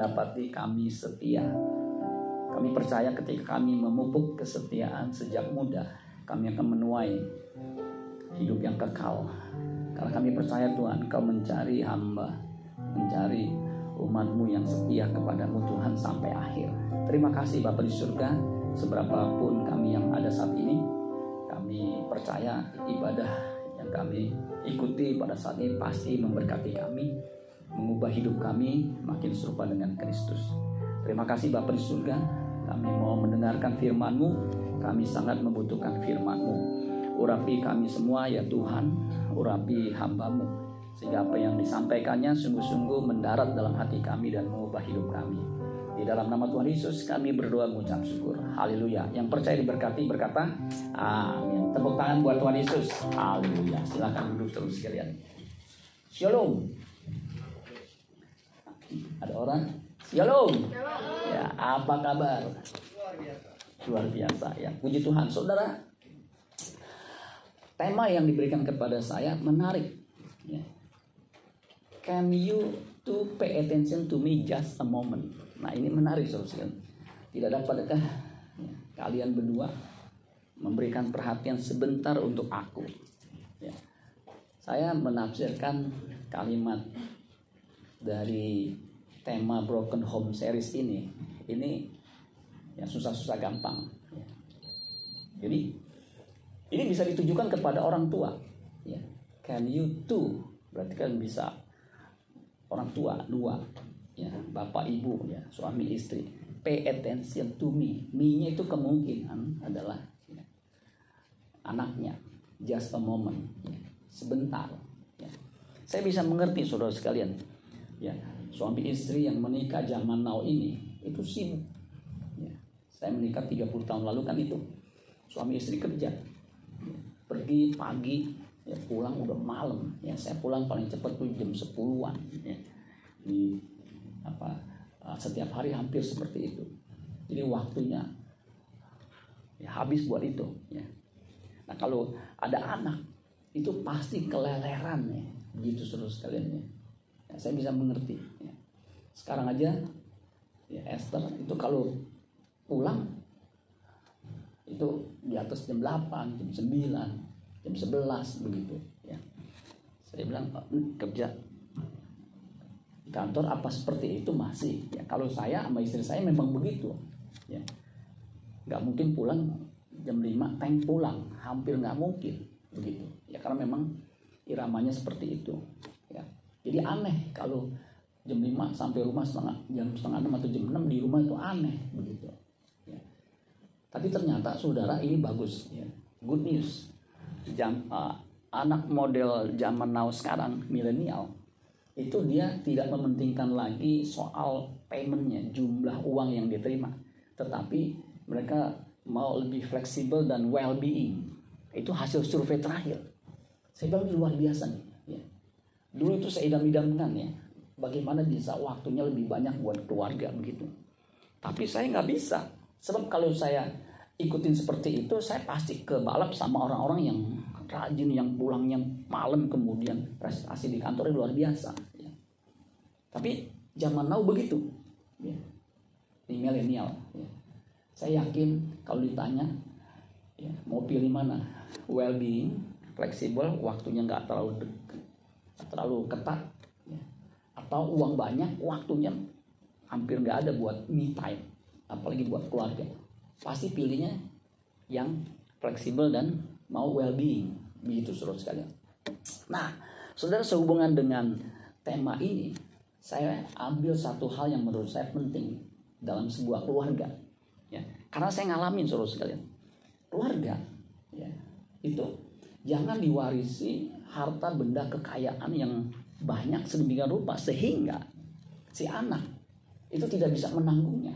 mendapati kami setia. Kami percaya ketika kami memupuk kesetiaan sejak muda, kami akan menuai hidup yang kekal. Karena kami percaya Tuhan, Kau mencari hamba, mencari umatmu yang setia kepadamu Tuhan sampai akhir. Terima kasih Bapak di surga, seberapapun kami yang ada saat ini, kami percaya ibadah yang kami ikuti pada saat ini pasti memberkati kami, mengubah hidup kami makin serupa dengan Kristus. Terima kasih Bapak di surga, kami mau mendengarkan firman-Mu, kami sangat membutuhkan firman-Mu. Urapi kami semua ya Tuhan, urapi hamba-Mu, sehingga apa yang disampaikannya sungguh-sungguh mendarat dalam hati kami dan mengubah hidup kami. Di dalam nama Tuhan Yesus kami berdoa mengucap syukur. Haleluya. Yang percaya diberkati berkata amin. Tepuk tangan buat Tuhan Yesus. Haleluya. Silakan duduk terus sekalian. Shalom. Ada orang? Shalom. Ya, apa kabar? Luar biasa ya. Puji Tuhan. Saudara, tema yang diberikan kepada saya menarik. Ya. Can you to pay attention to me just a moment? Nah ini menarik saudara Tidak dapatkah ya, kalian berdua memberikan perhatian sebentar untuk aku? Ya. Saya menafsirkan kalimat dari tema Broken Home Series ini. Ini ya susah-susah gampang. Jadi ini bisa ditujukan kepada orang tua. Ya. Can you too? Berarti kan bisa orang tua dua ya bapak ibu ya suami istri pay attention to me me-nya itu kemungkinan adalah ya, anaknya just a moment ya, sebentar ya. saya bisa mengerti saudara sekalian ya suami istri yang menikah zaman now ini itu sibuk ya. saya menikah 30 tahun lalu kan itu suami istri kerja ya. pergi pagi ya pulang udah malam ya saya pulang paling cepat tuh jam 10-an ya. di apa uh, setiap hari hampir seperti itu jadi waktunya ya habis buat itu ya nah kalau ada anak itu pasti keleleran ya begitu seluruh sekalian ya. Ya saya bisa mengerti ya. sekarang aja ya Esther itu kalau pulang itu di atas jam 8, jam 9, jam 11 begitu ya. Saya bilang kerja kantor apa seperti itu masih ya kalau saya sama istri saya memang begitu ya nggak mungkin pulang jam 5 tank pulang hampir nggak mungkin begitu ya karena memang iramanya seperti itu jadi aneh kalau jam 5 sampai rumah setengah jam setengah enam atau jam 6 di rumah itu aneh begitu ya. tapi ternyata saudara ini bagus ya good news jam uh, anak model zaman now sekarang milenial itu dia tidak mementingkan lagi soal paymentnya, jumlah uang yang diterima. Tetapi mereka mau lebih fleksibel dan well-being. Itu hasil survei terakhir. Saya bilang luar biasa nih. Ya. Dulu itu saya idam-idamkan ya. Bagaimana bisa waktunya lebih banyak buat keluarga begitu. Tapi saya nggak bisa. Sebab kalau saya ikutin seperti itu, saya pasti ke balap sama orang-orang yang rajin, yang pulangnya malam kemudian prestasi di kantornya luar biasa. Tapi zaman now begitu. Ya. Di milenial. Ya. Saya yakin kalau ditanya ya, mau pilih mana, well-being, fleksibel, waktunya nggak terlalu dekat, terlalu ketat, ya. atau uang banyak, waktunya hampir nggak ada buat me time, apalagi buat keluarga. Pasti pilihnya yang fleksibel dan mau well-being, begitu suruh sekalian. Nah, saudara sehubungan dengan tema ini, saya ambil satu hal yang menurut saya penting dalam sebuah keluarga ya karena saya ngalamin saudara sekalian keluarga ya itu jangan diwarisi harta benda kekayaan yang banyak sedemikian rupa sehingga si anak itu tidak bisa menanggungnya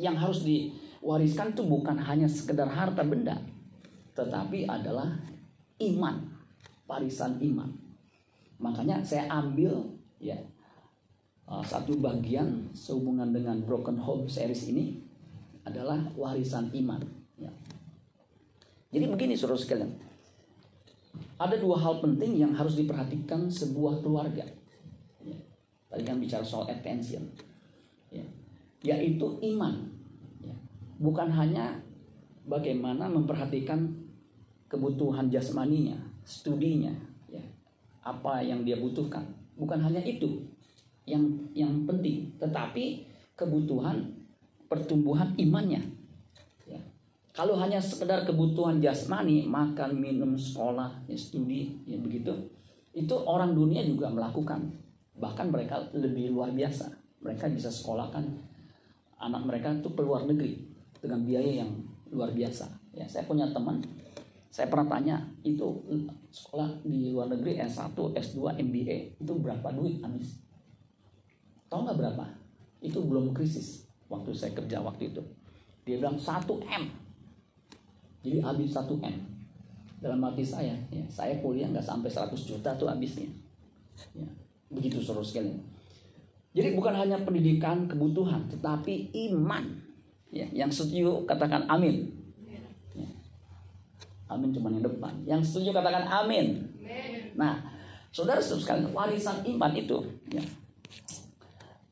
yang harus diwariskan itu bukan hanya sekedar harta benda tetapi adalah iman warisan iman makanya saya ambil ya uh, satu bagian sehubungan dengan Broken Home series ini adalah warisan iman. Ya. Jadi begini saudara sekalian, ada dua hal penting yang harus diperhatikan sebuah keluarga. Ya. tadi kan bicara soal attention ya. yaitu iman ya. bukan hanya bagaimana memperhatikan kebutuhan jasmaninya studinya ya apa yang dia butuhkan bukan hanya itu yang yang penting tetapi kebutuhan pertumbuhan imannya ya. Kalau hanya sekedar kebutuhan jasmani makan minum sekolah ya, studi ya begitu itu orang dunia juga melakukan bahkan mereka lebih luar biasa mereka bisa sekolahkan anak mereka itu ke luar negeri dengan biaya yang luar biasa ya saya punya teman saya pernah tanya itu sekolah di luar negeri S1, S2, MBA itu berapa duit habis? Tahu nggak berapa? Itu belum krisis waktu saya kerja waktu itu. Dia bilang 1 M. Jadi habis 1 M. Dalam hati saya, ya, saya kuliah nggak sampai 100 juta tuh habisnya. Ya, begitu seru sekali. Jadi bukan hanya pendidikan kebutuhan, tetapi iman. Ya, yang setuju katakan amin. Amin cuma yang depan. Yang setuju katakan amin. Nah, saudara saudara sekalian, warisan iman itu ya,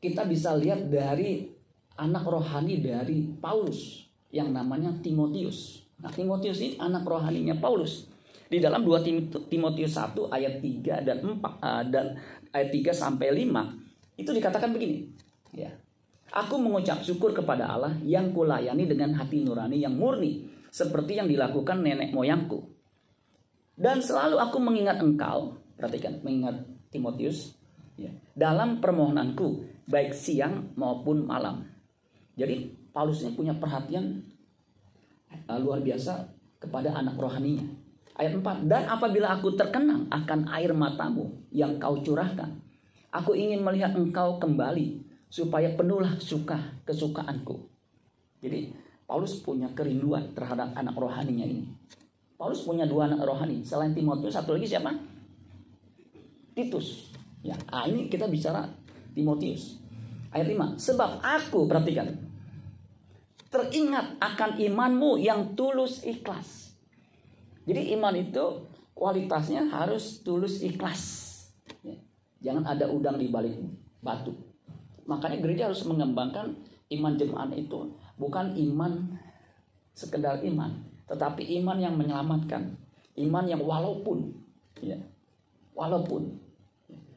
kita bisa lihat dari anak rohani dari Paulus yang namanya Timotius. Nah, Timotius ini anak rohaninya Paulus. Di dalam 2 Timotius 1 ayat 3 dan 4 uh, eh, dan ayat 3 sampai 5 itu dikatakan begini, ya. Aku mengucap syukur kepada Allah yang kulayani dengan hati nurani yang murni seperti yang dilakukan nenek moyangku. Dan selalu aku mengingat engkau, perhatikan, mengingat Timotius, ya, dalam permohonanku, baik siang maupun malam. Jadi Paulus ini punya perhatian uh, luar biasa kepada anak rohaninya. Ayat 4, dan apabila aku terkenang akan air matamu yang kau curahkan, aku ingin melihat engkau kembali supaya penuhlah suka kesukaanku. Jadi Paulus punya kerinduan terhadap anak rohaninya ini. Paulus punya dua anak rohani. Selain Timotius, satu lagi siapa? Titus. Ya, ah, ini kita bicara Timotius. Ayat 5. Sebab aku, perhatikan. Teringat akan imanmu yang tulus ikhlas. Jadi iman itu kualitasnya harus tulus ikhlas. Ya. Jangan ada udang di balik batu. Makanya gereja harus mengembangkan iman jemaat itu bukan iman sekedar iman, tetapi iman yang menyelamatkan, iman yang walaupun ya, walaupun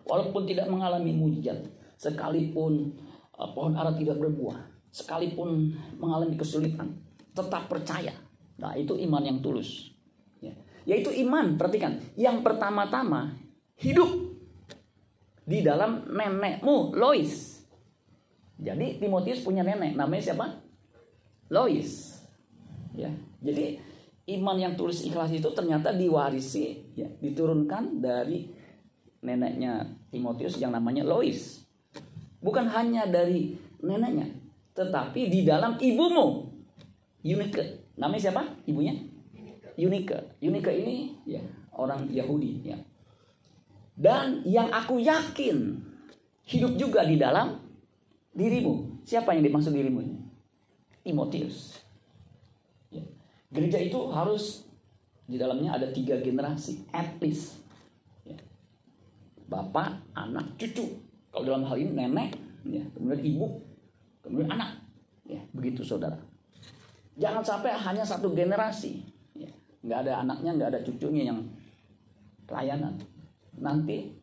walaupun tidak mengalami mujizat, sekalipun uh, pohon ara tidak berbuah, sekalipun mengalami kesulitan, tetap percaya. Nah, itu iman yang tulus. Ya. Yaitu iman, perhatikan, yang pertama-tama hidup di dalam nenekmu Lois. Jadi Timotius punya nenek, namanya siapa? Lois. Ya. Jadi iman yang tulus ikhlas itu ternyata diwarisi ya, diturunkan dari neneknya Timotius yang namanya Lois. Bukan hanya dari neneknya, tetapi di dalam ibumu. Unike. Namanya siapa? Ibunya? Unike. Unike ini ya orang Yahudi ya. Dan yang aku yakin hidup juga di dalam dirimu. Siapa yang dimaksud dirimu ini? Timotius. Ya. Gereja itu harus di dalamnya ada tiga generasi, at least. Ya. Bapak, anak, cucu. Kalau dalam hal ini nenek, ya. kemudian ibu, kemudian anak. Ya, begitu saudara. Jangan sampai hanya satu generasi. Ya. Nggak ada anaknya, nggak ada cucunya yang pelayanan. Nanti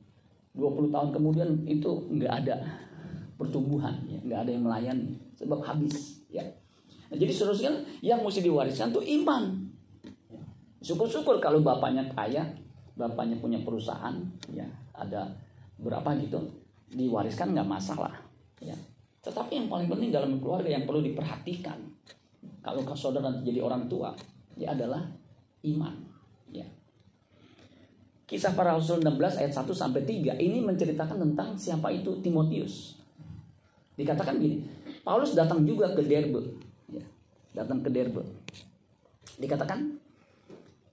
20 tahun kemudian itu nggak ada pertumbuhan, ya. nggak ada yang melayani sebab habis. Ya. Nah, jadi seterusnya yang mesti diwariskan tuh iman. Syukur-syukur kalau bapaknya kaya, bapaknya punya perusahaan, ya ada berapa gitu, diwariskan nggak masalah. Ya. Tetapi yang paling penting dalam keluarga yang perlu diperhatikan, kalau saudara jadi orang tua, ya adalah iman. Ya. Kisah para Rasul 16 ayat 1 sampai 3 ini menceritakan tentang siapa itu Timotius. Dikatakan gini, Paulus datang juga ke Derbe datang ke Derbe. Dikatakan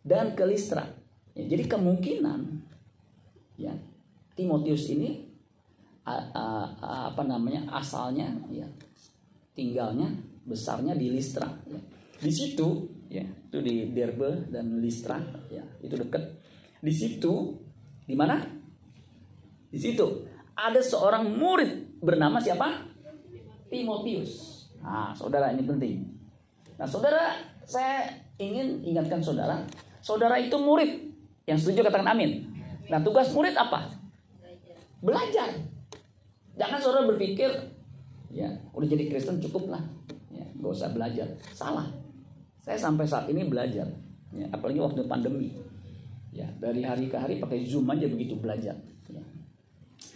dan ke Listra. Ya, jadi kemungkinan ya Timotius ini apa namanya asalnya ya tinggalnya besarnya di Listra. Ya. Di situ ya itu di Derbe dan Listra ya itu dekat. Di situ di mana? Di situ ada seorang murid bernama siapa? Timotius. Nah, saudara ini penting. Nah, saudara, saya ingin ingatkan saudara, saudara itu murid. Yang setuju katakan amin. Nah, tugas murid apa? Belajar. Jangan saudara berpikir, ya, udah jadi Kristen cukup lah. Ya, gak usah belajar. Salah. Saya sampai saat ini belajar. Ya, apalagi waktu pandemi. Ya, dari hari ke hari pakai Zoom aja begitu belajar. Ya.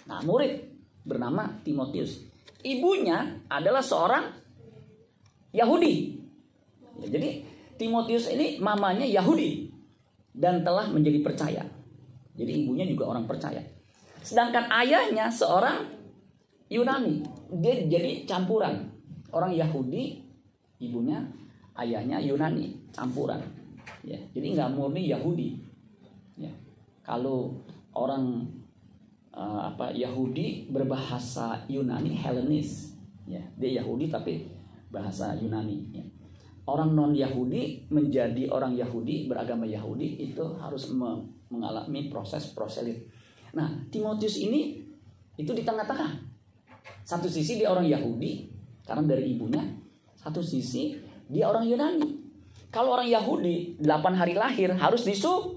Nah, murid bernama Timotius. Ibunya adalah seorang Yahudi. Ya, jadi Timotius ini mamanya Yahudi dan telah menjadi percaya. Jadi ibunya juga orang percaya. Sedangkan ayahnya seorang Yunani. Dia jadi campuran. Orang Yahudi, ibunya, ayahnya Yunani, campuran. Ya, jadi nggak murni Yahudi. Ya. Kalau orang uh, apa Yahudi berbahasa Yunani Helenis, ya dia Yahudi tapi bahasa Yunani. Ya. Orang non Yahudi menjadi orang Yahudi beragama Yahudi itu harus me mengalami proses proselit. Nah Timotius ini itu di tengah-tengah. Satu sisi dia orang Yahudi karena dari ibunya, satu sisi dia orang Yunani. Kalau orang Yahudi 8 hari lahir harus disu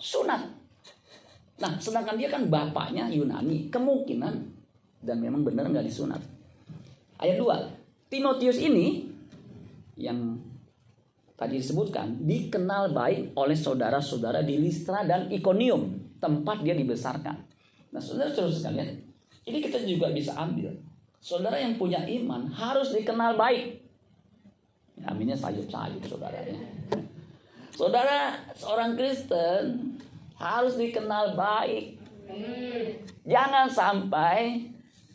sunat. Nah, sedangkan dia kan bapaknya Yunani, kemungkinan dan memang benar nggak disunat. Ayat 2. Timotius ini yang tadi disebutkan dikenal baik oleh saudara-saudara di Listra dan Ikonium, tempat dia dibesarkan. Nah, saudara-saudara sekalian, ini kita juga bisa ambil. Saudara yang punya iman harus dikenal baik. Aminnya sayup-sayup saudaranya. Saudara seorang Kristen harus dikenal baik. Jangan sampai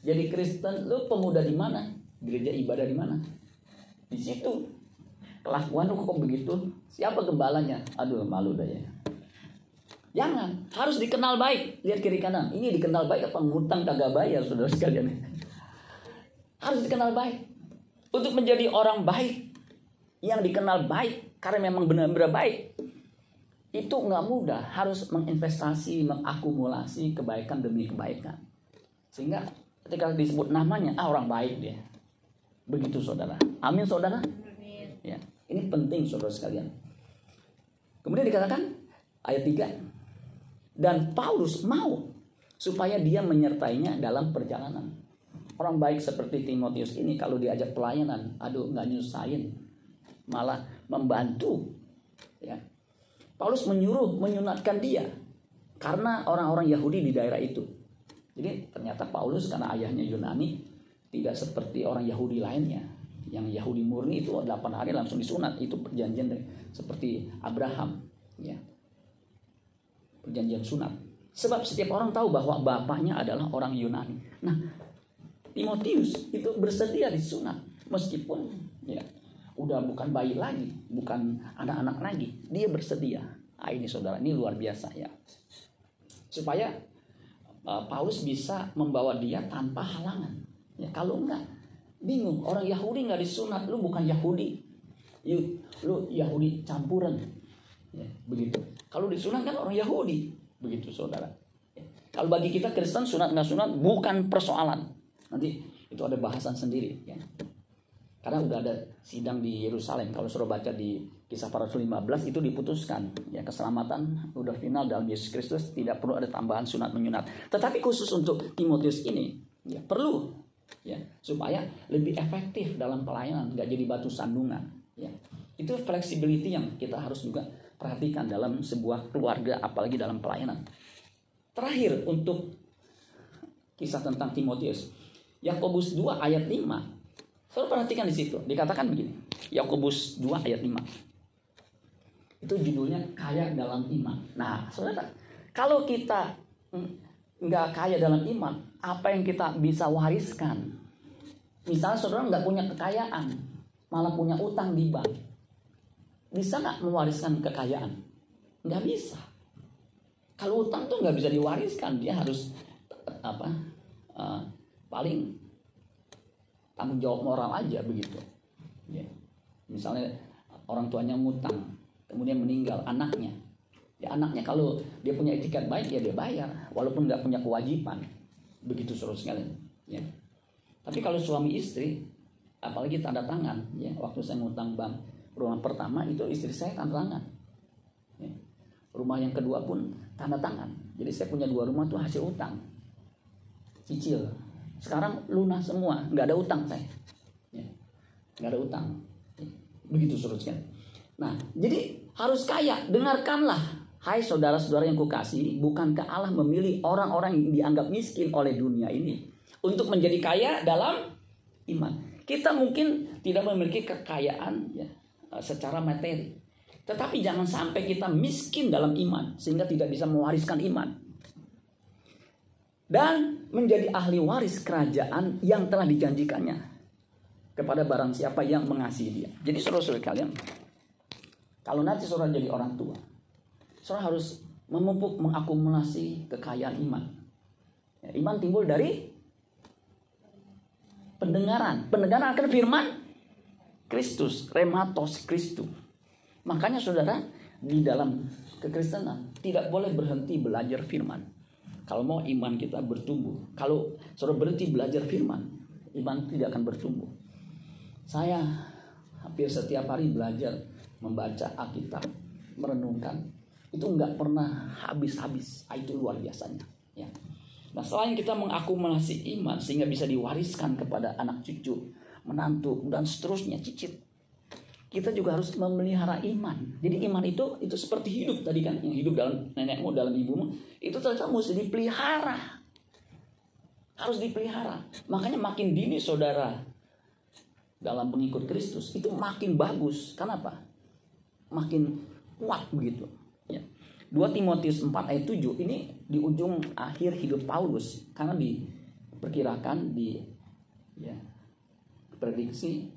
jadi Kristen lu pemuda di mana? Gereja ibadah di mana? Di situ. Kelakuan lu kok begitu? Siapa gembalanya? Aduh malu dah ya. Jangan, harus dikenal baik. Lihat kiri kanan. Ini dikenal baik apa ngutang kagak bayar saudara sekalian. Harus dikenal baik. Untuk menjadi orang baik yang dikenal baik karena memang benar-benar baik itu nggak mudah. Harus menginvestasi mengakumulasi kebaikan demi kebaikan. Sehingga ketika disebut namanya ah orang baik dia. Begitu saudara. Amin saudara? Ya. Ini penting saudara sekalian. Kemudian dikatakan ayat 3 dan Paulus mau supaya dia menyertainya dalam perjalanan orang baik seperti Timotius ini kalau diajak pelayanan aduh nggak nyusahin malah membantu. Ya. Paulus menyuruh menyunatkan dia karena orang-orang Yahudi di daerah itu. Jadi ternyata Paulus karena ayahnya Yunani tidak seperti orang Yahudi lainnya. Yang Yahudi murni itu 8 hari langsung disunat. Itu perjanjian dari, seperti Abraham. Ya. Perjanjian sunat. Sebab setiap orang tahu bahwa bapaknya adalah orang Yunani. Nah, Timotius itu bersedia disunat meskipun ya udah bukan bayi lagi, bukan anak-anak lagi. Dia bersedia. Ah, ini saudara, ini luar biasa ya. Supaya uh, Paulus bisa membawa dia tanpa halangan. Ya, kalau enggak, bingung. Orang Yahudi nggak disunat, lu bukan Yahudi. Lu, lu Yahudi campuran. Ya, begitu. Kalau disunat kan orang Yahudi. Begitu saudara. Ya. Kalau bagi kita Kristen sunat nggak sunat bukan persoalan. Nanti itu ada bahasan sendiri. Ya. Karena udah ada sidang di Yerusalem. Kalau suruh baca di kisah para rasul 15 itu diputuskan. Ya keselamatan udah final dalam Yesus Kristus. Tidak perlu ada tambahan sunat menyunat. Tetapi khusus untuk Timotius ini. Ya perlu. Ya, supaya lebih efektif dalam pelayanan. Nggak jadi batu sandungan. Ya, itu flexibility yang kita harus juga perhatikan dalam sebuah keluarga. Apalagi dalam pelayanan. Terakhir untuk kisah tentang Timotius. Yakobus 2 ayat 5 Saudara perhatikan di situ, dikatakan begini. Yakobus 2 ayat 5. Itu judulnya kaya dalam iman. Nah, saudara, kalau kita nggak kaya dalam iman, apa yang kita bisa wariskan? Misalnya saudara nggak punya kekayaan, malah punya utang di bank. Bisa nggak mewariskan kekayaan? Nggak bisa. Kalau utang tuh nggak bisa diwariskan, dia harus apa? Uh, paling tanggung jawab moral aja begitu. Ya. Misalnya orang tuanya ngutang, kemudian meninggal anaknya, Ya anaknya kalau dia punya etikat baik ya dia bayar, walaupun nggak punya kewajiban. Begitu suruh sekalian. Ya. Tapi kalau suami istri, apalagi tanda tangan, ya waktu saya ngutang bank rumah pertama itu istri saya tanda tangan. Ya. Rumah yang kedua pun tanda tangan. Jadi saya punya dua rumah tuh hasil utang, cicil. Sekarang lunas semua, nggak ada utang saya, ya. nggak ada utang. Begitu sekalian. Nah, jadi harus kaya. Dengarkanlah Hai saudara-saudara yang kukasih, bukankah Allah memilih orang-orang yang dianggap miskin oleh dunia ini untuk menjadi kaya dalam iman? Kita mungkin tidak memiliki kekayaan ya, secara materi. Tetapi jangan sampai kita miskin dalam iman sehingga tidak bisa mewariskan iman. Dan menjadi ahli waris kerajaan yang telah dijanjikannya kepada barang siapa yang mengasihi dia. Jadi saudara-saudara kalian, kalau nanti saudara jadi orang tua, Saudara harus memupuk, mengakumulasi kekayaan iman. Ya, iman timbul dari pendengaran. Pendengaran akan firman Kristus, rematos Kristus. Makanya saudara, di dalam kekristenan tidak boleh berhenti belajar firman. Kalau mau iman kita bertumbuh. Kalau saudara berhenti belajar firman, iman tidak akan bertumbuh. Saya hampir setiap hari belajar membaca Alkitab, merenungkan itu nggak pernah habis-habis ah, itu luar biasanya ya nah selain kita mengakumulasi iman sehingga bisa diwariskan kepada anak cucu menantu dan seterusnya cicit. Kita juga harus memelihara iman. Jadi iman itu itu seperti hidup tadi kan yang hidup dalam nenekmu dalam ibumu itu ternyata mesti dipelihara. Harus dipelihara. Makanya makin dini saudara dalam pengikut Kristus itu makin bagus. Kenapa? Makin kuat begitu. 2 Timotius 4 ayat 7 ini di ujung akhir hidup Paulus. Karena diperkirakan di ya prediksi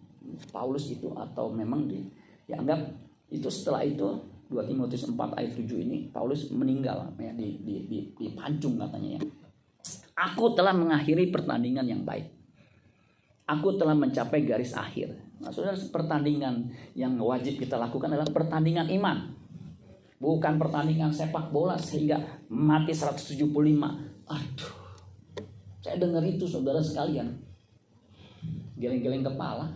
Paulus itu atau memang di ya anggap itu setelah itu 2 Timotius 4 ayat 7 ini Paulus meninggal ya di di di, di pancung katanya ya. Aku telah mengakhiri pertandingan yang baik. Aku telah mencapai garis akhir. Saudara, pertandingan yang wajib kita lakukan adalah pertandingan iman. Bukan pertandingan sepak bola sehingga mati 175. Aduh. Saya dengar itu saudara sekalian. Geleng-geleng kepala.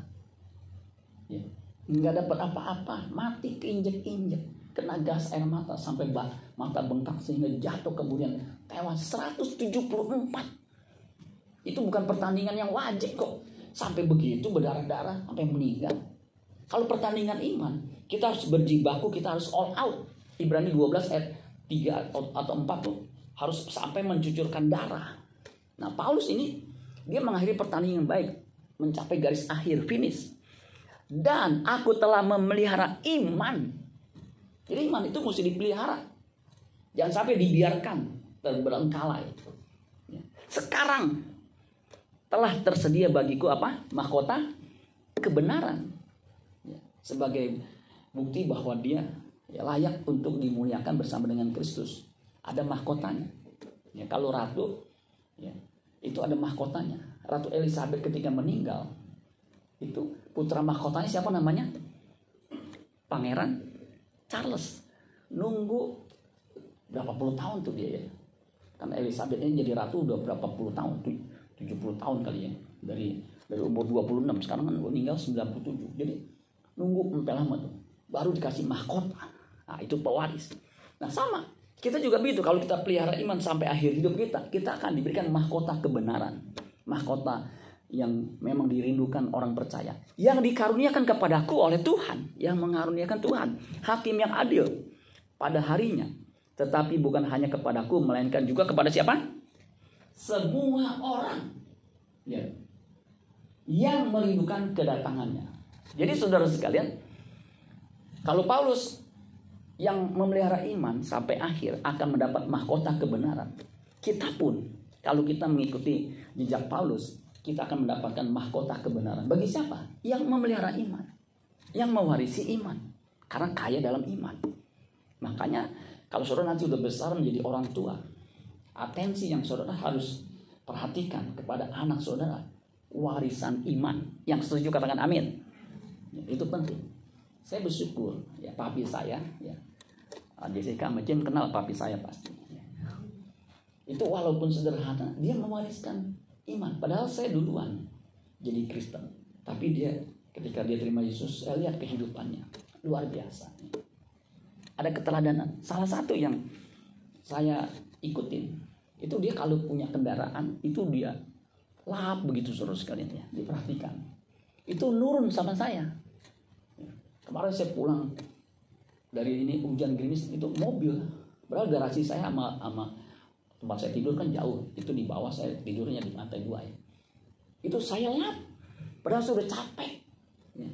Ya. Nggak dapat apa-apa. Mati keinjek-injek. Kena gas air mata sampai mata bengkak sehingga jatuh kemudian tewas 174. Itu bukan pertandingan yang wajib kok. Sampai begitu berdarah-darah sampai meninggal. Kalau pertandingan iman, kita harus berjibaku, kita harus all out. Ibrani 12 ayat 3 atau 4 tuh harus sampai mencucurkan darah. Nah, Paulus ini dia mengakhiri pertandingan baik, mencapai garis akhir finish. Dan aku telah memelihara iman. Jadi iman itu mesti dipelihara. Jangan sampai dibiarkan terbelengkalai. Ya. Sekarang telah tersedia bagiku apa? Mahkota kebenaran. Ya. Sebagai bukti bahwa dia ya layak untuk dimuliakan bersama dengan Kristus. Ada mahkotanya. Ya, kalau ratu ya, itu ada mahkotanya. Ratu Elizabeth ketika meninggal itu putra mahkotanya siapa namanya? Pangeran Charles. Nunggu berapa puluh tahun tuh dia ya. Karena Elizabeth ini jadi ratu udah berapa puluh tahun, 70 tahun kali ya. Dari dari umur 26 sekarang kan meninggal 97. Jadi nunggu sampai lama tuh. Baru dikasih mahkota. Nah, itu pewaris. Nah, sama. Kita juga begitu. Kalau kita pelihara iman sampai akhir hidup kita, kita akan diberikan mahkota kebenaran. Mahkota yang memang dirindukan orang percaya. Yang dikaruniakan kepadaku oleh Tuhan. Yang mengaruniakan Tuhan. Hakim yang adil pada harinya. Tetapi bukan hanya kepadaku, melainkan juga kepada siapa? Semua orang. Ya. Yang merindukan kedatangannya. Jadi saudara sekalian, kalau Paulus yang memelihara iman sampai akhir akan mendapat mahkota kebenaran. Kita pun kalau kita mengikuti jejak Paulus, kita akan mendapatkan mahkota kebenaran. Bagi siapa? Yang memelihara iman. Yang mewarisi iman. Karena kaya dalam iman. Makanya kalau saudara nanti sudah besar menjadi orang tua, atensi yang saudara harus perhatikan kepada anak saudara. Warisan iman. Yang setuju katakan amin. Itu penting. Saya bersyukur ya papi saya ya Jessica Jim kenal papi saya pasti. Itu walaupun sederhana, dia mewariskan iman. Padahal saya duluan jadi Kristen. Tapi dia ketika dia terima Yesus, saya lihat kehidupannya. Luar biasa. Ada keteladanan. Salah satu yang saya ikutin, itu dia kalau punya kendaraan, itu dia lap begitu suruh sekalian ya. Diperhatikan. Itu nurun sama saya. Kemarin saya pulang dari ini hujan gerimis itu mobil. Padahal garasi saya sama, sama tempat saya tidur kan jauh. Itu di bawah saya tidurnya di lantai dua ya. Itu saya lap padahal sudah capek. Ya.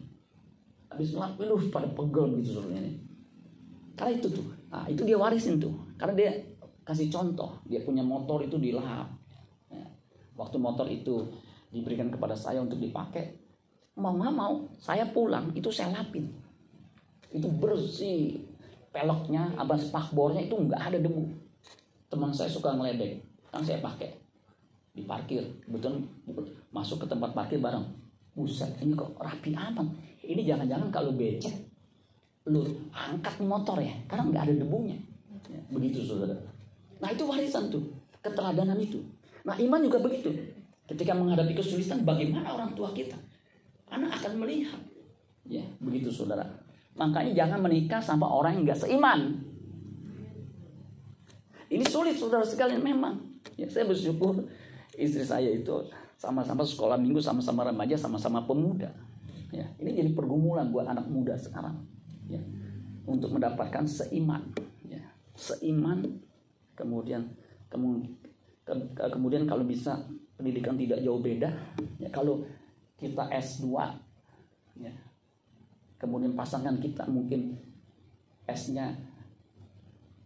habis lap itu pada pegel gitu seluruhnya nih. Karena itu tuh. Nah, itu dia warisin tuh. Karena dia kasih contoh. Dia punya motor itu dilap ya. waktu motor itu diberikan kepada saya untuk dipakai mau nggak mau saya pulang itu saya lapin. Itu bersih. Peloknya abang spakbornya itu nggak ada debu teman saya suka ngeledek kan saya pakai. Di parkir betul masuk ke tempat parkir bareng. Buset ini kok rapi aman ini jangan-jangan kalau becek lu angkat motor ya karena nggak ada debunya. Ya, begitu saudara. Nah itu warisan tuh keteladanan itu. Nah iman juga begitu. Ketika menghadapi kesulitan bagaimana orang tua kita? Anak akan melihat. Ya begitu saudara. Makanya jangan menikah sama orang yang nggak seiman ini sulit saudara sekalian memang. Ya, saya bersyukur istri saya itu sama-sama sekolah minggu, sama-sama remaja, sama-sama pemuda. Ya, ini jadi pergumulan buat anak muda sekarang. Ya, untuk mendapatkan seiman. Ya, seiman, kemudian kemudian kemudian kalau bisa pendidikan tidak jauh beda. Ya, kalau kita S2, ya, kemudian pasangan kita mungkin S-nya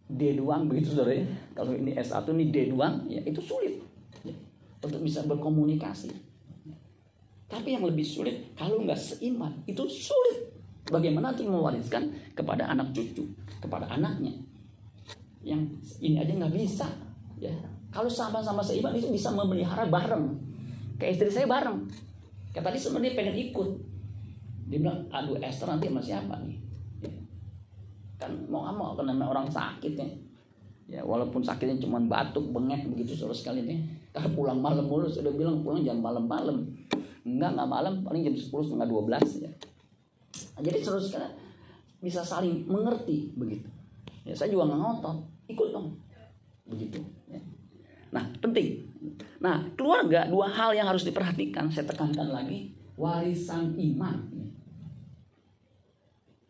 D doang begitu saudara ya. Kalau ini S1 ini D doang ya itu sulit ya, untuk bisa berkomunikasi. Tapi yang lebih sulit kalau nggak seiman itu sulit. Bagaimana untuk mewariskan kepada anak cucu, kepada anaknya. Yang ini aja nggak bisa. Ya, kalau sama-sama seiman itu bisa memelihara bareng. Kayak istri saya bareng. Kayak tadi sebenarnya pengen ikut. Dia bilang, aduh Esther nanti sama siapa nih? Kan mau mau karena orang sakit ya. Ya walaupun sakitnya cuma batuk bengek begitu saudara sekali nih. Karena pulang malam mulu sudah bilang pulang jam malam-malam. Enggak nggak malam paling jam 10 setengah 12 ya. Nah, jadi saudara sekali bisa saling mengerti begitu. Ya saya juga ngotot ikut dong. Begitu ya. nah penting. Nah keluarga dua hal yang harus diperhatikan saya tekankan lagi warisan iman.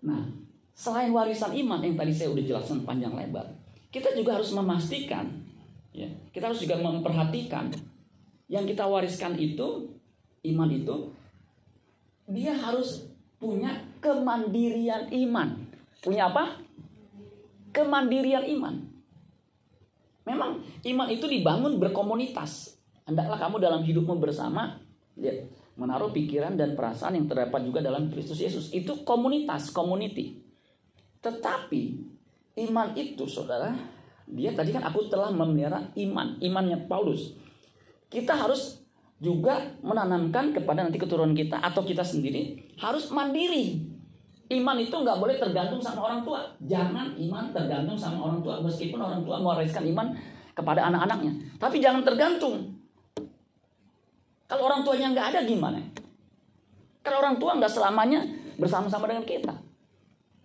Nah Selain warisan iman yang tadi saya udah jelaskan panjang lebar, kita juga harus memastikan, ya, kita harus juga memperhatikan yang kita wariskan itu, iman itu, dia harus punya kemandirian iman. Punya apa? Kemandirian iman. Memang iman itu dibangun berkomunitas. Hendaklah kamu dalam hidupmu bersama, ya, menaruh pikiran dan perasaan yang terdapat juga dalam Kristus Yesus. Itu komunitas, community. Tetapi iman itu saudara, dia tadi kan aku telah memelihara iman, imannya Paulus. Kita harus juga menanamkan kepada nanti keturunan kita atau kita sendiri harus mandiri. Iman itu nggak boleh tergantung sama orang tua. Jangan iman tergantung sama orang tua meskipun orang tua mewariskan iman kepada anak-anaknya. Tapi jangan tergantung. Kalau orang tuanya nggak ada gimana? Kalau orang tua nggak selamanya bersama-sama dengan kita.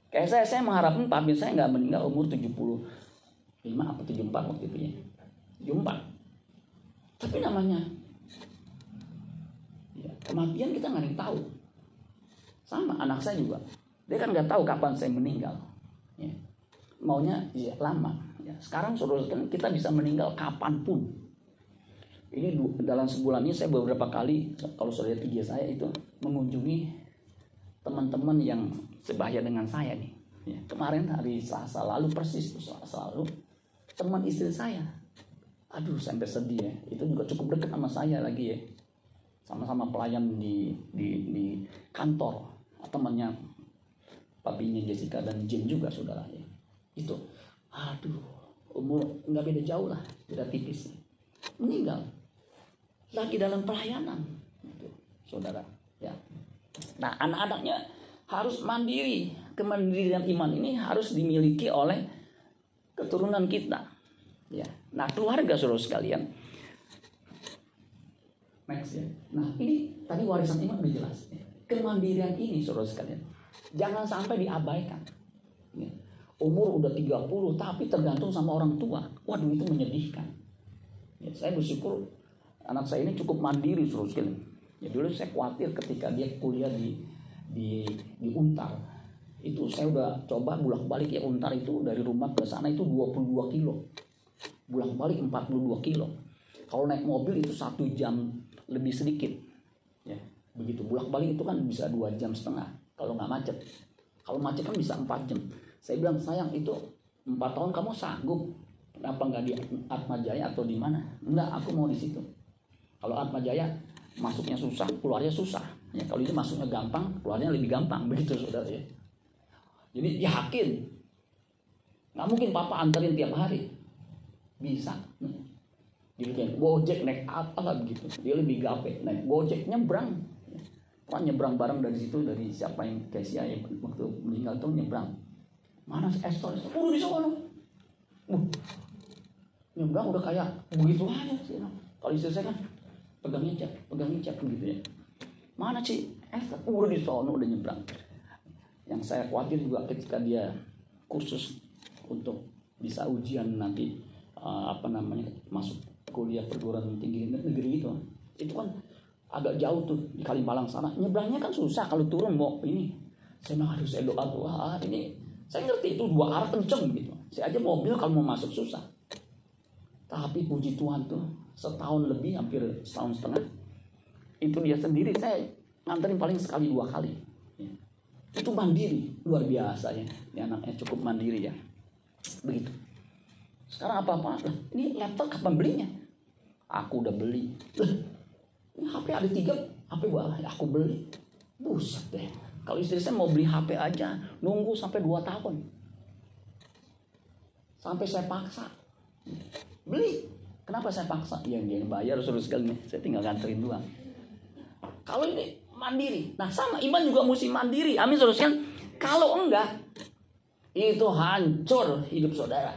Kayak saya, saya mengharapkan papi saya nggak meninggal umur 75 atau 74 waktu itu ya. 74. Tapi namanya ya, kematian kita nggak ada yang tahu. Sama anak saya juga. Dia kan nggak tahu kapan saya meninggal. Ya. Maunya ya lama. Ya. Sekarang saudara kan kita bisa meninggal kapan pun. Ini dalam sebulan ini saya beberapa kali kalau saudara tiga saya itu mengunjungi teman-teman yang sebahaya dengan saya nih. Ya, kemarin hari Selasa lalu persis Selasa lalu teman istri saya. Aduh sampai sedih ya. Itu juga cukup dekat sama saya lagi ya. Sama-sama pelayan di di di kantor. Temannya papinya Jessica dan Jim juga saudara ya. Itu aduh umur nggak beda jauh lah, beda tipis. Meninggal lagi dalam pelayanan, itu, saudara. Ya, Nah, anak-anaknya harus mandiri. Kemandirian iman ini harus dimiliki oleh keturunan kita. Ya. Nah, keluarga Saudara sekalian. Next ya. Nah, ini tadi warisan iman udah jelas. Kemandirian ini Saudara sekalian. Jangan sampai diabaikan. Ya. Umur udah 30 tapi tergantung sama orang tua. Waduh itu menyedihkan. Ya, saya bersyukur anak saya ini cukup mandiri Saudara sekalian. Ya dulu saya khawatir ketika dia kuliah di di di Untar. Itu saya udah coba bolak balik ya Untar itu dari rumah ke sana itu 22 kilo. Bolak balik 42 kilo. Kalau naik mobil itu satu jam lebih sedikit. Ya begitu. Bolak balik itu kan bisa dua jam setengah kalau nggak macet. Kalau macet kan bisa empat jam. Saya bilang sayang itu empat tahun kamu sanggup. Kenapa nggak di Atma Jaya atau di mana? Enggak aku mau di situ. Kalau Atma Jaya masuknya susah, keluarnya susah. Ya, kalau ini masuknya gampang, keluarnya lebih gampang, begitu saudara ya. Jadi yakin, nggak mungkin papa anterin tiap hari, bisa. Jadi kayak gojek naik apa lah begitu, dia lebih gape naik gojek nyebrang. Orang nyebrang bareng dari situ dari siapa yang Kesia ya waktu meninggal tuh nyebrang. Mana si Esther? Udah di sana. Nyebrang udah kayak begitu aja sih. Kalau istri saya kan pegangin cap, pegangin cap gitu ya. Mana sih? Eh, udah di sana udah nyebrang. Yang saya khawatir juga ketika dia khusus untuk bisa ujian nanti uh, apa namanya masuk kuliah perguruan tinggi negeri itu, itu kan agak jauh tuh di Kalimalang sana. Nyebrangnya kan susah kalau turun mau ini. Saya mah harus saya doa doa ah, ini saya ngerti itu dua arah kenceng gitu. Saya aja mobil kalau mau masuk susah. Tapi puji Tuhan tuh setahun lebih hampir setahun setengah itu dia sendiri. Saya nganterin paling sekali dua kali. Ya. itu mandiri. Luar biasa ya. Ini anaknya cukup mandiri ya. Begitu. Sekarang apa apa lah ini laptop kapan belinya? Aku udah beli. Ini HP ada tiga. HP buat aku beli. Buset deh. Kalau istri saya mau beli HP aja nunggu sampai dua tahun. Sampai saya paksa. Beli. Kenapa saya paksa? Yang dia bayar suruh sekali saya tinggal nganterin doang kalau ini mandiri. Nah sama iman juga mesti mandiri. Amin suruh sekali kalau enggak itu hancur hidup saudara.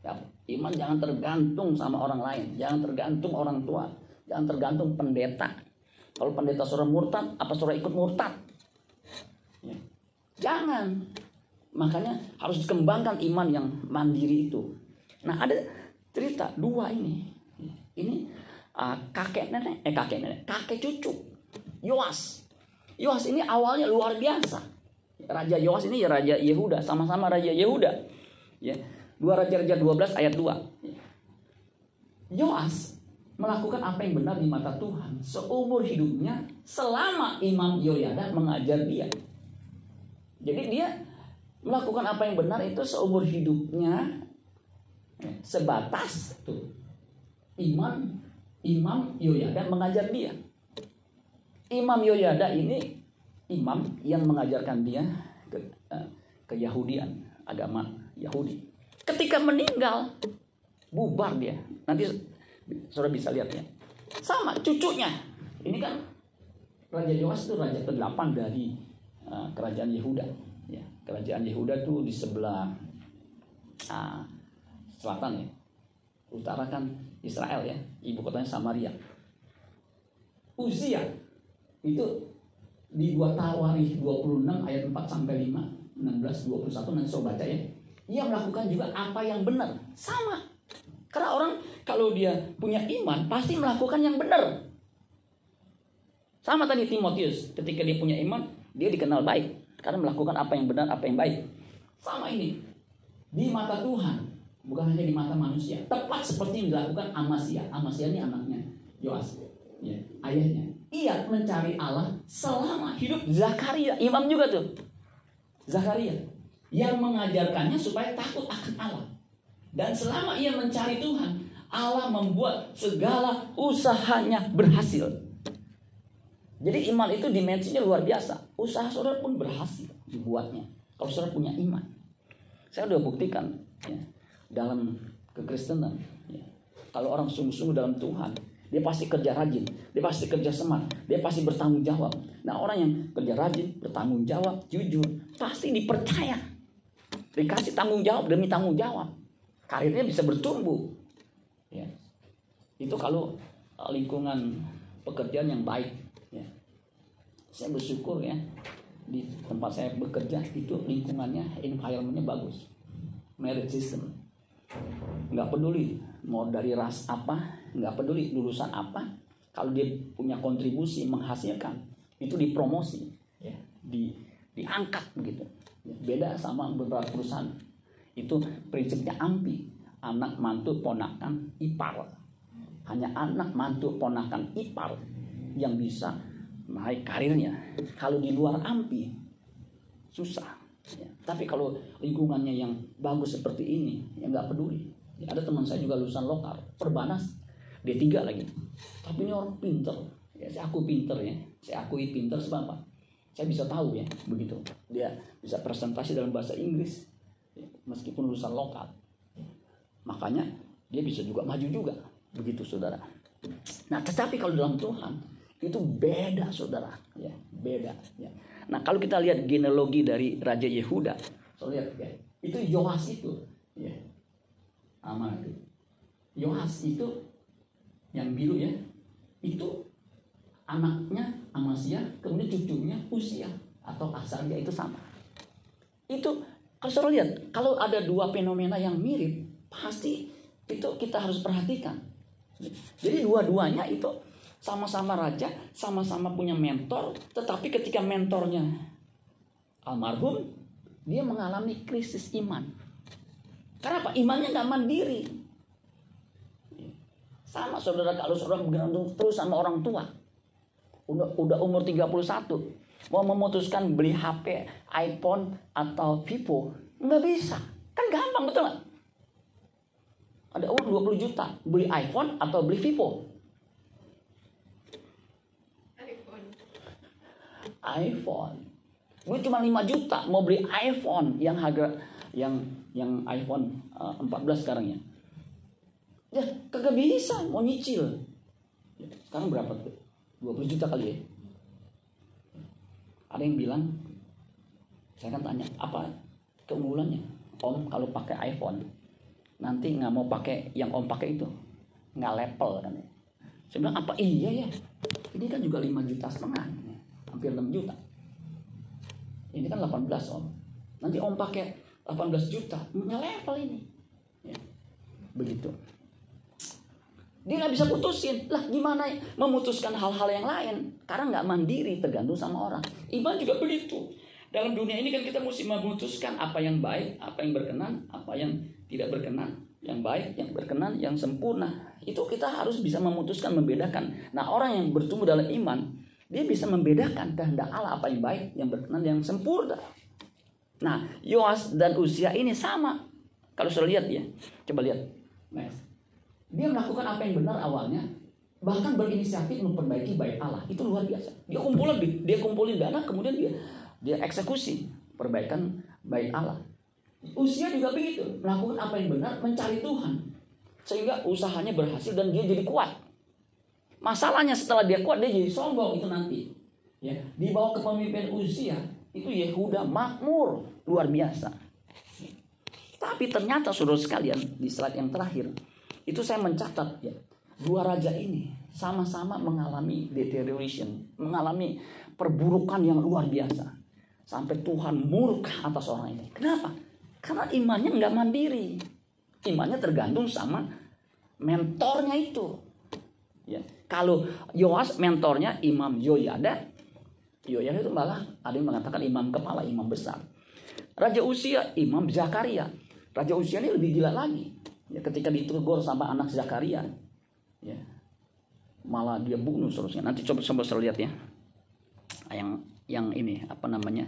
Ya, iman jangan tergantung sama orang lain. Jangan tergantung orang tua. Jangan tergantung pendeta. Kalau pendeta saudara murtad apa saudara ikut murtad? Ya. jangan. Makanya harus dikembangkan iman yang mandiri itu. Nah ada cerita dua ini. Ini uh, kakek nenek eh kakek nenek kakek cucu Yoas. Yoas ini awalnya luar biasa. Raja Yoas ini Raja Yehuda sama-sama Raja Yehuda. Ya. Dua Raja-Raja 12 ayat 2 Yoas melakukan apa yang benar di mata Tuhan seumur hidupnya selama Imam Yoyada mengajar dia. Jadi dia melakukan apa yang benar itu seumur hidupnya sebatas tuh. Imam imam Yoyada mengajar dia Imam Yoyada ini imam yang mengajarkan dia ke, uh, ke Yahudian agama Yahudi. Ketika meninggal bubar dia. Nanti saudara bisa lihat ya. Sama cucunya. Ini kan Raja Yoas itu raja ke-8 dari uh, kerajaan Yehuda ya. Kerajaan Yehuda tuh di sebelah uh, selatan ya. Utara kan Israel ya, ibu kotanya Samaria. Uzia itu di dua Tawarikh 26 ayat 4 sampai 5, 16 21 nanti saya baca ya. Ia melakukan juga apa yang benar, sama. Karena orang kalau dia punya iman pasti melakukan yang benar. Sama tadi Timotius, ketika dia punya iman, dia dikenal baik karena melakukan apa yang benar, apa yang baik. Sama ini di mata Tuhan bukan hanya di mata manusia tepat seperti yang dilakukan Amasya Amasya ini anaknya Yoas ya, ayahnya ia mencari Allah selama hidup. Zakaria imam juga tuh. Zakaria yang mengajarkannya supaya takut akan Allah. Dan selama ia mencari Tuhan Allah membuat segala usahanya berhasil. Jadi iman itu dimensinya luar biasa. Usaha saudara pun berhasil dibuatnya kalau saudara punya iman. Saya udah buktikan ya, dalam kekristenan. Ya. Kalau orang sungguh-sungguh dalam Tuhan, dia pasti kerja rajin, dia pasti kerja semangat, dia pasti bertanggung jawab. Nah orang yang kerja rajin, bertanggung jawab, jujur, pasti dipercaya. Dikasih tanggung jawab demi tanggung jawab. karirnya bisa bertumbuh. Ya. Itu kalau uh, lingkungan pekerjaan yang baik. Ya. Saya bersyukur ya di tempat saya bekerja itu lingkungannya environmentnya bagus merit system nggak peduli mau dari ras apa nggak peduli lulusan apa kalau dia punya kontribusi menghasilkan itu dipromosi ya di diangkat begitu beda sama beberapa perusahaan itu prinsipnya ampi anak mantu ponakan ipar hanya anak mantu ponakan ipar yang bisa naik karirnya. Kalau di luar ampi susah. Ya. Tapi kalau lingkungannya yang bagus seperti ini, ya nggak peduli. Ada teman saya juga lulusan lokal, perbanas, dia tiga lagi. Tapi ini orang pinter. Ya, saya aku pinter ya, saya akui pinter sebab apa? Saya bisa tahu ya, begitu. Dia bisa presentasi dalam bahasa Inggris, ya, meskipun lulusan lokal. Ya. Makanya dia bisa juga maju juga, begitu saudara. Nah, tetapi kalau dalam Tuhan, itu beda saudara ya beda ya nah kalau kita lihat genealogi dari raja Yehuda so lihat ya itu Yoas itu ya amal itu Yoas itu yang biru ya itu anaknya Amasya kemudian cucunya Usia atau Asaria itu sama itu kalau lihat kalau ada dua fenomena yang mirip pasti itu kita harus perhatikan jadi dua-duanya itu sama-sama raja, sama-sama punya mentor, tetapi ketika mentornya almarhum, dia mengalami krisis iman. Karena apa? Imannya nggak mandiri. Sama saudara kalau saudara bergantung terus sama orang tua. Udah, udah umur 31. Mau memutuskan beli HP, iPhone, atau Vivo. Nggak bisa. Kan gampang betul nggak? Ada uang 20 juta. Beli iPhone atau beli Vivo. iPhone. Gue cuma 5 juta mau beli iPhone yang harga yang yang iPhone uh, eh, 14 sekarang ya. Ya, kagak bisa mau nyicil. Ya, sekarang berapa tuh? 20 juta kali ya. Ada yang bilang saya kan tanya apa keunggulannya? Om kalau pakai iPhone nanti nggak mau pakai yang om pakai itu nggak level kan ya. Saya bilang apa iya ya? Ini kan juga 5 juta setengah hampir 6 juta. Ini kan 18 om. Nanti om pakai 18 juta, punya level ini. Ya. Begitu. Dia nggak bisa putusin. Lah gimana memutuskan hal-hal yang lain? Karena nggak mandiri, tergantung sama orang. Iman juga begitu. Dalam dunia ini kan kita mesti memutuskan apa yang baik, apa yang berkenan, apa yang tidak berkenan. Yang baik, yang berkenan, yang sempurna. Itu kita harus bisa memutuskan, membedakan. Nah orang yang bertumbuh dalam iman, dia bisa membedakan kehendak Allah apa yang baik, yang berkenan, yang sempurna. Nah, Yoas dan Usia ini sama. Kalau sudah lihat ya, coba lihat. Mas. Dia melakukan apa yang benar awalnya, bahkan berinisiatif memperbaiki baik Allah. Itu luar biasa. Dia kumpulin, dia kumpulin dana, kemudian dia dia eksekusi perbaikan baik Allah. Usia juga begitu, melakukan apa yang benar, mencari Tuhan. Sehingga usahanya berhasil dan dia jadi kuat. Masalahnya setelah dia kuat dia jadi sombong itu nanti. Ya, di bawah kepemimpinan usia itu Yehuda makmur luar biasa. Tapi ternyata saudara sekalian di slide yang terakhir itu saya mencatat ya dua raja ini sama-sama mengalami deterioration, mengalami perburukan yang luar biasa sampai Tuhan murka atas orang ini. Kenapa? Karena imannya nggak mandiri, imannya tergantung sama mentornya itu. Ya. Kalau Yoas mentornya Imam Yoyada, Yoyada itu malah ada yang mengatakan imam kepala, imam besar. Raja Usia, Imam Zakaria. Raja Usia ini lebih gila lagi. Ya, ketika ditegur sama anak Zakaria, ya, malah dia bunuh seterusnya. Nanti coba coba saya lihat ya. Yang yang ini apa namanya?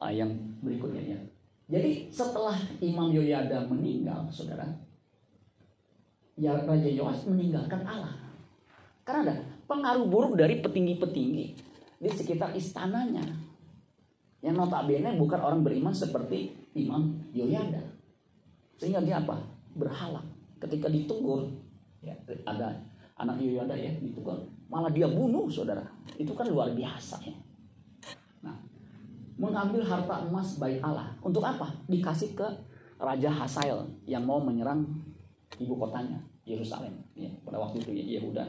Uh, yang berikutnya ya. Jadi setelah Imam Yoyada meninggal, saudara, ya Raja Yoas meninggalkan Allah. Karena ada pengaruh buruk dari petinggi-petinggi di sekitar istananya. Yang notabene bukan orang beriman seperti Imam Yoyada. Sehingga dia apa? Berhala. Ketika ditegur, ya, ada anak Yoyada ya ditegur, malah dia bunuh saudara. Itu kan luar biasa ya. Nah, mengambil harta emas baik Allah. Untuk apa? Dikasih ke Raja Hasael yang mau menyerang ibu kotanya Yerusalem. Ya, pada waktu itu ya, Yehuda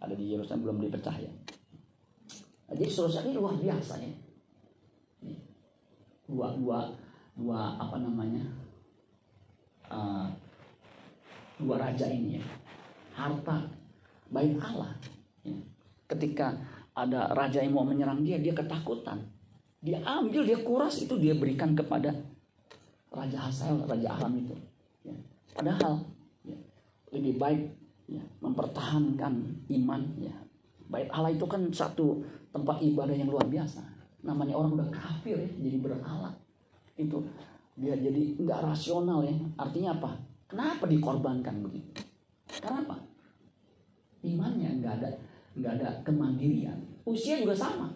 ada di Yerusalem belum dipecah ya. Nah, jadi saudara ini luar biasa ya. Dua dua dua apa namanya uh, dua raja ini ya. Harta baik Allah. Ya. ketika ada raja yang mau menyerang dia dia ketakutan. Dia ambil dia kuras itu dia berikan kepada raja Hasael raja Aram itu. Ya. padahal ya, lebih baik ya, mempertahankan iman ya. Baik Allah itu kan satu tempat ibadah yang luar biasa. Namanya orang udah kafir ya, jadi berhala. Itu dia jadi nggak rasional ya. Artinya apa kenapa dikorbankan begitu? Kenapa? Imannya nggak ada nggak ada kemandirian. Usia juga sama.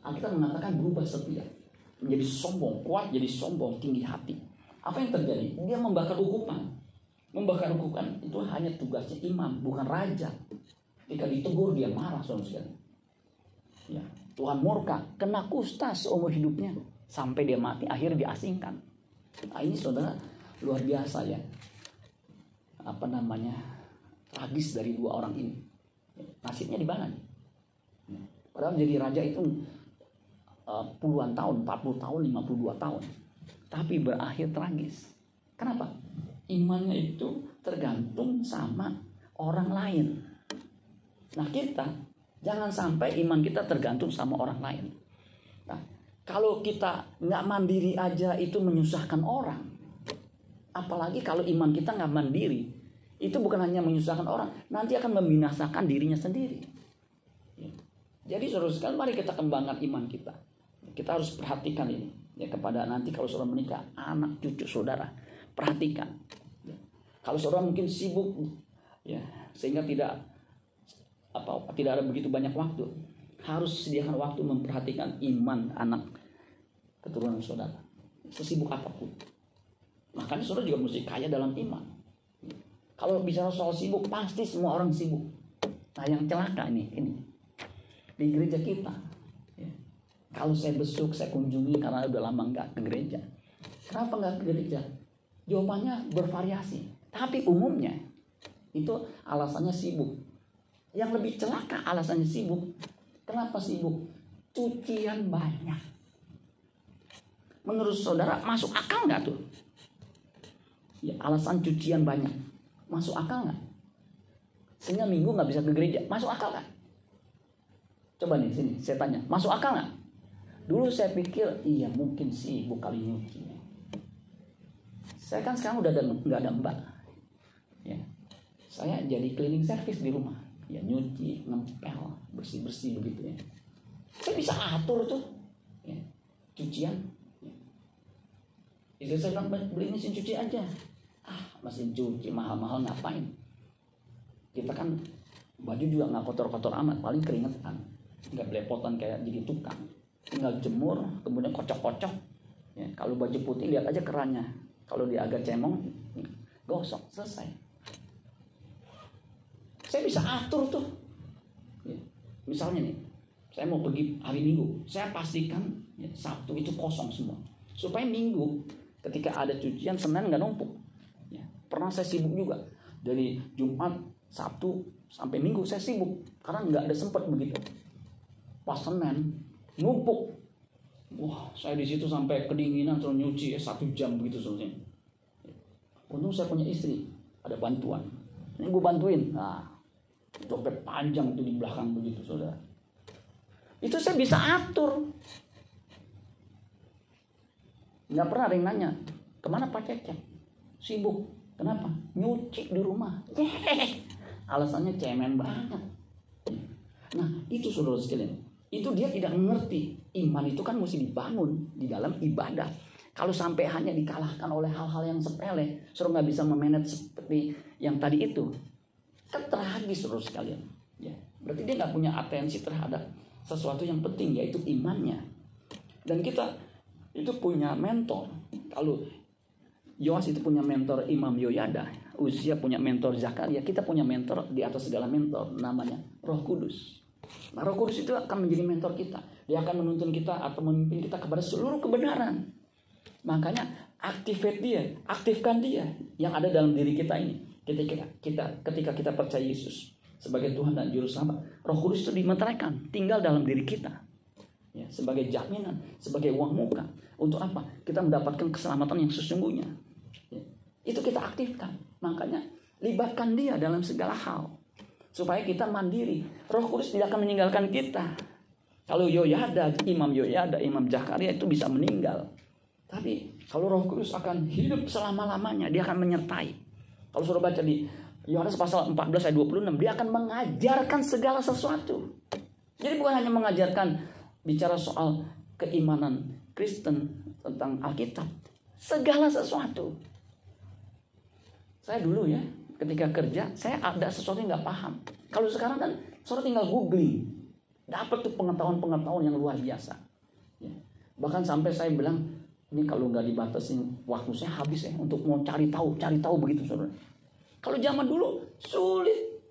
Kita mengatakan berubah setiap menjadi sombong kuat jadi sombong tinggi hati. Apa yang terjadi? Dia membakar hukuman. Membakar hukuman itu hanya tugasnya imam bukan raja. Ketika ditegur dia marah saudara ya Tuhan murka kena kusta seumur hidupnya. Sampai dia mati akhirnya diasingkan. Nah ini saudara luar biasa ya apa namanya tragis dari dua orang ini. Nasibnya di mana nih? Padahal menjadi raja itu uh, puluhan tahun 40 tahun 52 tahun. Tapi berakhir tragis. Kenapa? Imannya itu tergantung sama orang lain. Nah kita jangan sampai iman kita tergantung sama orang lain. Nah, kalau kita nggak mandiri aja itu menyusahkan orang. Apalagi kalau iman kita nggak mandiri. Itu bukan hanya menyusahkan orang. Nanti akan membinasakan dirinya sendiri. Jadi saudara sekalian mari kita kembangkan iman kita. Kita harus perhatikan ini. Ya kepada nanti kalau saudara menikah. Anak cucu saudara. Perhatikan. Kalau saudara mungkin sibuk. ya Sehingga tidak apa tidak ada begitu banyak waktu harus sediakan waktu memperhatikan iman anak keturunan saudara. Sesibuk apa pun. Makanya saudara juga mesti kaya dalam iman. Kalau bicara soal sibuk, pasti semua orang sibuk. Nah yang celaka ini, ini di gereja kita. Ya. Kalau saya besuk, saya kunjungi karena udah lama nggak ke gereja. Kenapa nggak ke gereja? Jawabannya bervariasi. Tapi umumnya itu alasannya sibuk. Yang lebih celaka alasannya sibuk. Kenapa sibuk? Cucian banyak. Menurut saudara masuk akal nggak tuh? Ya, alasan cucian banyak. Masuk akal nggak? Sehingga minggu nggak bisa ke gereja. Masuk akal nggak? Coba nih sini, saya tanya. Masuk akal nggak? Dulu saya pikir, iya mungkin sih kali nyuci. Saya kan sekarang udah nggak ada mbak. Ya. Saya jadi cleaning service di rumah. Ya nyuci, ngempel, bersih-bersih begitu ya. Saya bisa atur tuh. Ya. Cucian, Istri saya bilang beli mesin cuci aja. Mesin cuci mahal-mahal ngapain? Kita kan baju juga nggak kotor-kotor amat, paling keringetan, nggak belepotan kayak jadi tukang. Tinggal jemur, kemudian kocok-kocok. Ya, kalau baju putih lihat aja kerannya. Kalau dia agak cemong, gosok selesai. Saya bisa atur tuh. Ya, misalnya nih, saya mau pergi hari Minggu, saya pastikan ya, Sabtu itu kosong semua. Supaya Minggu ketika ada cucian Senin nggak numpuk pernah saya sibuk juga. Dari Jumat Sabtu sampai Minggu saya sibuk. Karena nggak ada sempat begitu. Pas Senin numpuk. Wah saya di situ sampai kedinginan terus nyuci ya, satu jam begitu selesai untung saya punya istri ada bantuan. Ini gue bantuin. Nah sampai panjang tuh di belakang begitu saudara. Itu saya bisa atur. Nggak pernah ada yang nanya, ke mana Pak Cecep? Sibuk. Kenapa? Nyuci di rumah. Yeay. Alasannya cemen banget. Nah, itu saudara sekalian. Itu dia tidak mengerti. Iman itu kan mesti dibangun di dalam ibadah. Kalau sampai hanya dikalahkan oleh hal-hal yang sepele, suruh nggak bisa memanage seperti yang tadi itu, kan tragis saudara sekalian. Ya, berarti dia nggak punya atensi terhadap sesuatu yang penting yaitu imannya. Dan kita itu punya mentor. Kalau Yoas itu punya mentor Imam Yoyada, Usia punya mentor Zakaria, kita punya mentor di atas segala mentor namanya Roh Kudus. Nah, Roh Kudus itu akan menjadi mentor kita. Dia akan menuntun kita atau memimpin kita kepada seluruh kebenaran. Makanya Activate dia, aktifkan dia yang ada dalam diri kita ini. Ketika kita ketika kita percaya Yesus sebagai Tuhan dan Juru Selamat, Roh Kudus itu dimeteraikan, tinggal dalam diri kita. Ya, sebagai jaminan, sebagai uang muka. Untuk apa? Kita mendapatkan keselamatan yang sesungguhnya. Itu kita aktifkan. Makanya libatkan dia dalam segala hal. Supaya kita mandiri. Roh Kudus tidak akan meninggalkan kita. Kalau Yoyada, Imam Yoyada, Imam Zakaria itu bisa meninggal. Tapi kalau Roh Kudus akan hidup selama-lamanya, dia akan menyertai. Kalau sudah baca di Yohanes pasal 14 ayat 26, dia akan mengajarkan segala sesuatu. Jadi bukan hanya mengajarkan bicara soal keimanan Kristen tentang Alkitab, segala sesuatu. Saya dulu ya, ketika kerja, saya ada sesuatu yang nggak paham. Kalau sekarang kan, saudara tinggal googling, dapat tuh pengetahuan-pengetahuan yang luar biasa. Ya. Bahkan sampai saya bilang, ini kalau nggak dibatasin waktu saya habis ya untuk mau cari tahu, cari tahu begitu saudara. Kalau zaman dulu sulit,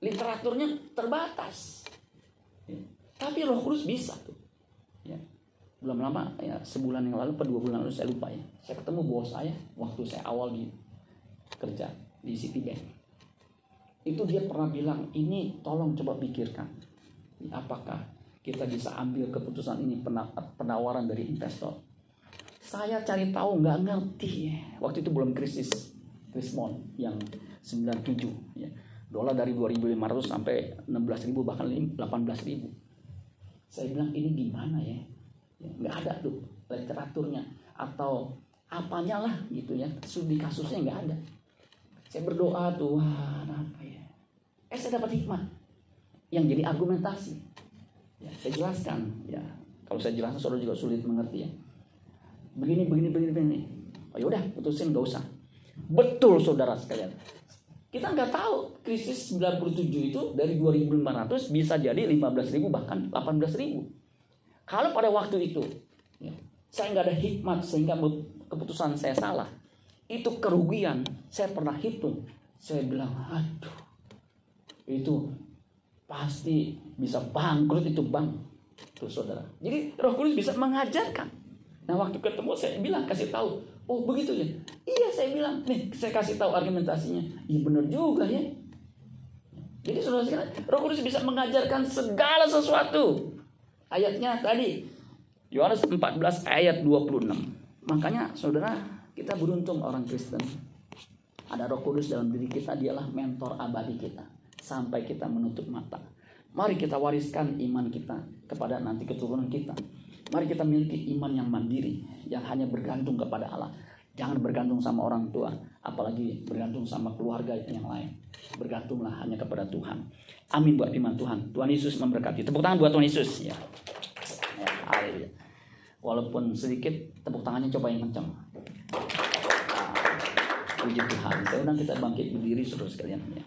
literaturnya terbatas. Ya. Tapi Roh Kudus bisa tuh. Ya. Belum lama ya sebulan yang lalu, atau dua bulan lalu saya lupa ya. Saya ketemu bos saya waktu saya awal di kerja di Citibank. Itu dia pernah bilang, ini tolong coba pikirkan. Apakah kita bisa ambil keputusan ini penawaran dari investor saya cari tahu nggak ngerti. Waktu itu belum krisis Krismon yang 97 ya. Dolar dari 2.500 sampai 16.000 bahkan 18.000. Saya bilang ini gimana ya? ya nggak ada tuh literaturnya atau apanya lah gitu ya. Studi kasusnya nggak ada. Saya berdoa Tuhan apa ya? Eh saya dapat hikmah yang jadi argumentasi. Ya, saya jelaskan ya. Kalau saya jelaskan saudara juga sulit mengerti ya begini begini begini begini oh yaudah putusin gak usah betul saudara sekalian kita nggak tahu krisis 97 itu dari 2.500 bisa jadi 15.000 bahkan 18.000 kalau pada waktu itu ya, saya nggak ada hikmat sehingga keputusan saya salah itu kerugian saya pernah hitung saya bilang aduh itu pasti bisa bangkrut itu bang tuh saudara jadi roh kudus bisa mengajarkan Nah waktu ketemu saya bilang kasih tahu, oh begitu ya. Iya saya bilang, nih saya kasih tahu argumentasinya. Iya benar juga ya. Jadi saudara sekalian, Roh Kudus bisa mengajarkan segala sesuatu. Ayatnya tadi Yohanes 14 ayat 26. Makanya saudara, kita beruntung orang Kristen. Ada Roh Kudus dalam diri kita, dialah mentor abadi kita sampai kita menutup mata. Mari kita wariskan iman kita kepada nanti keturunan kita. Mari kita miliki iman yang mandiri, yang hanya bergantung kepada Allah. Jangan bergantung sama orang tua, apalagi bergantung sama keluarga yang lain. Bergantunglah hanya kepada Tuhan. Amin buat iman Tuhan. Tuhan Yesus memberkati. Tepuk tangan buat Tuhan Yesus. Ya. ya Walaupun sedikit, tepuk tangannya coba yang kencang. Puji Tuhan. Saya undang kita bangkit berdiri saudara sekalian. Ya.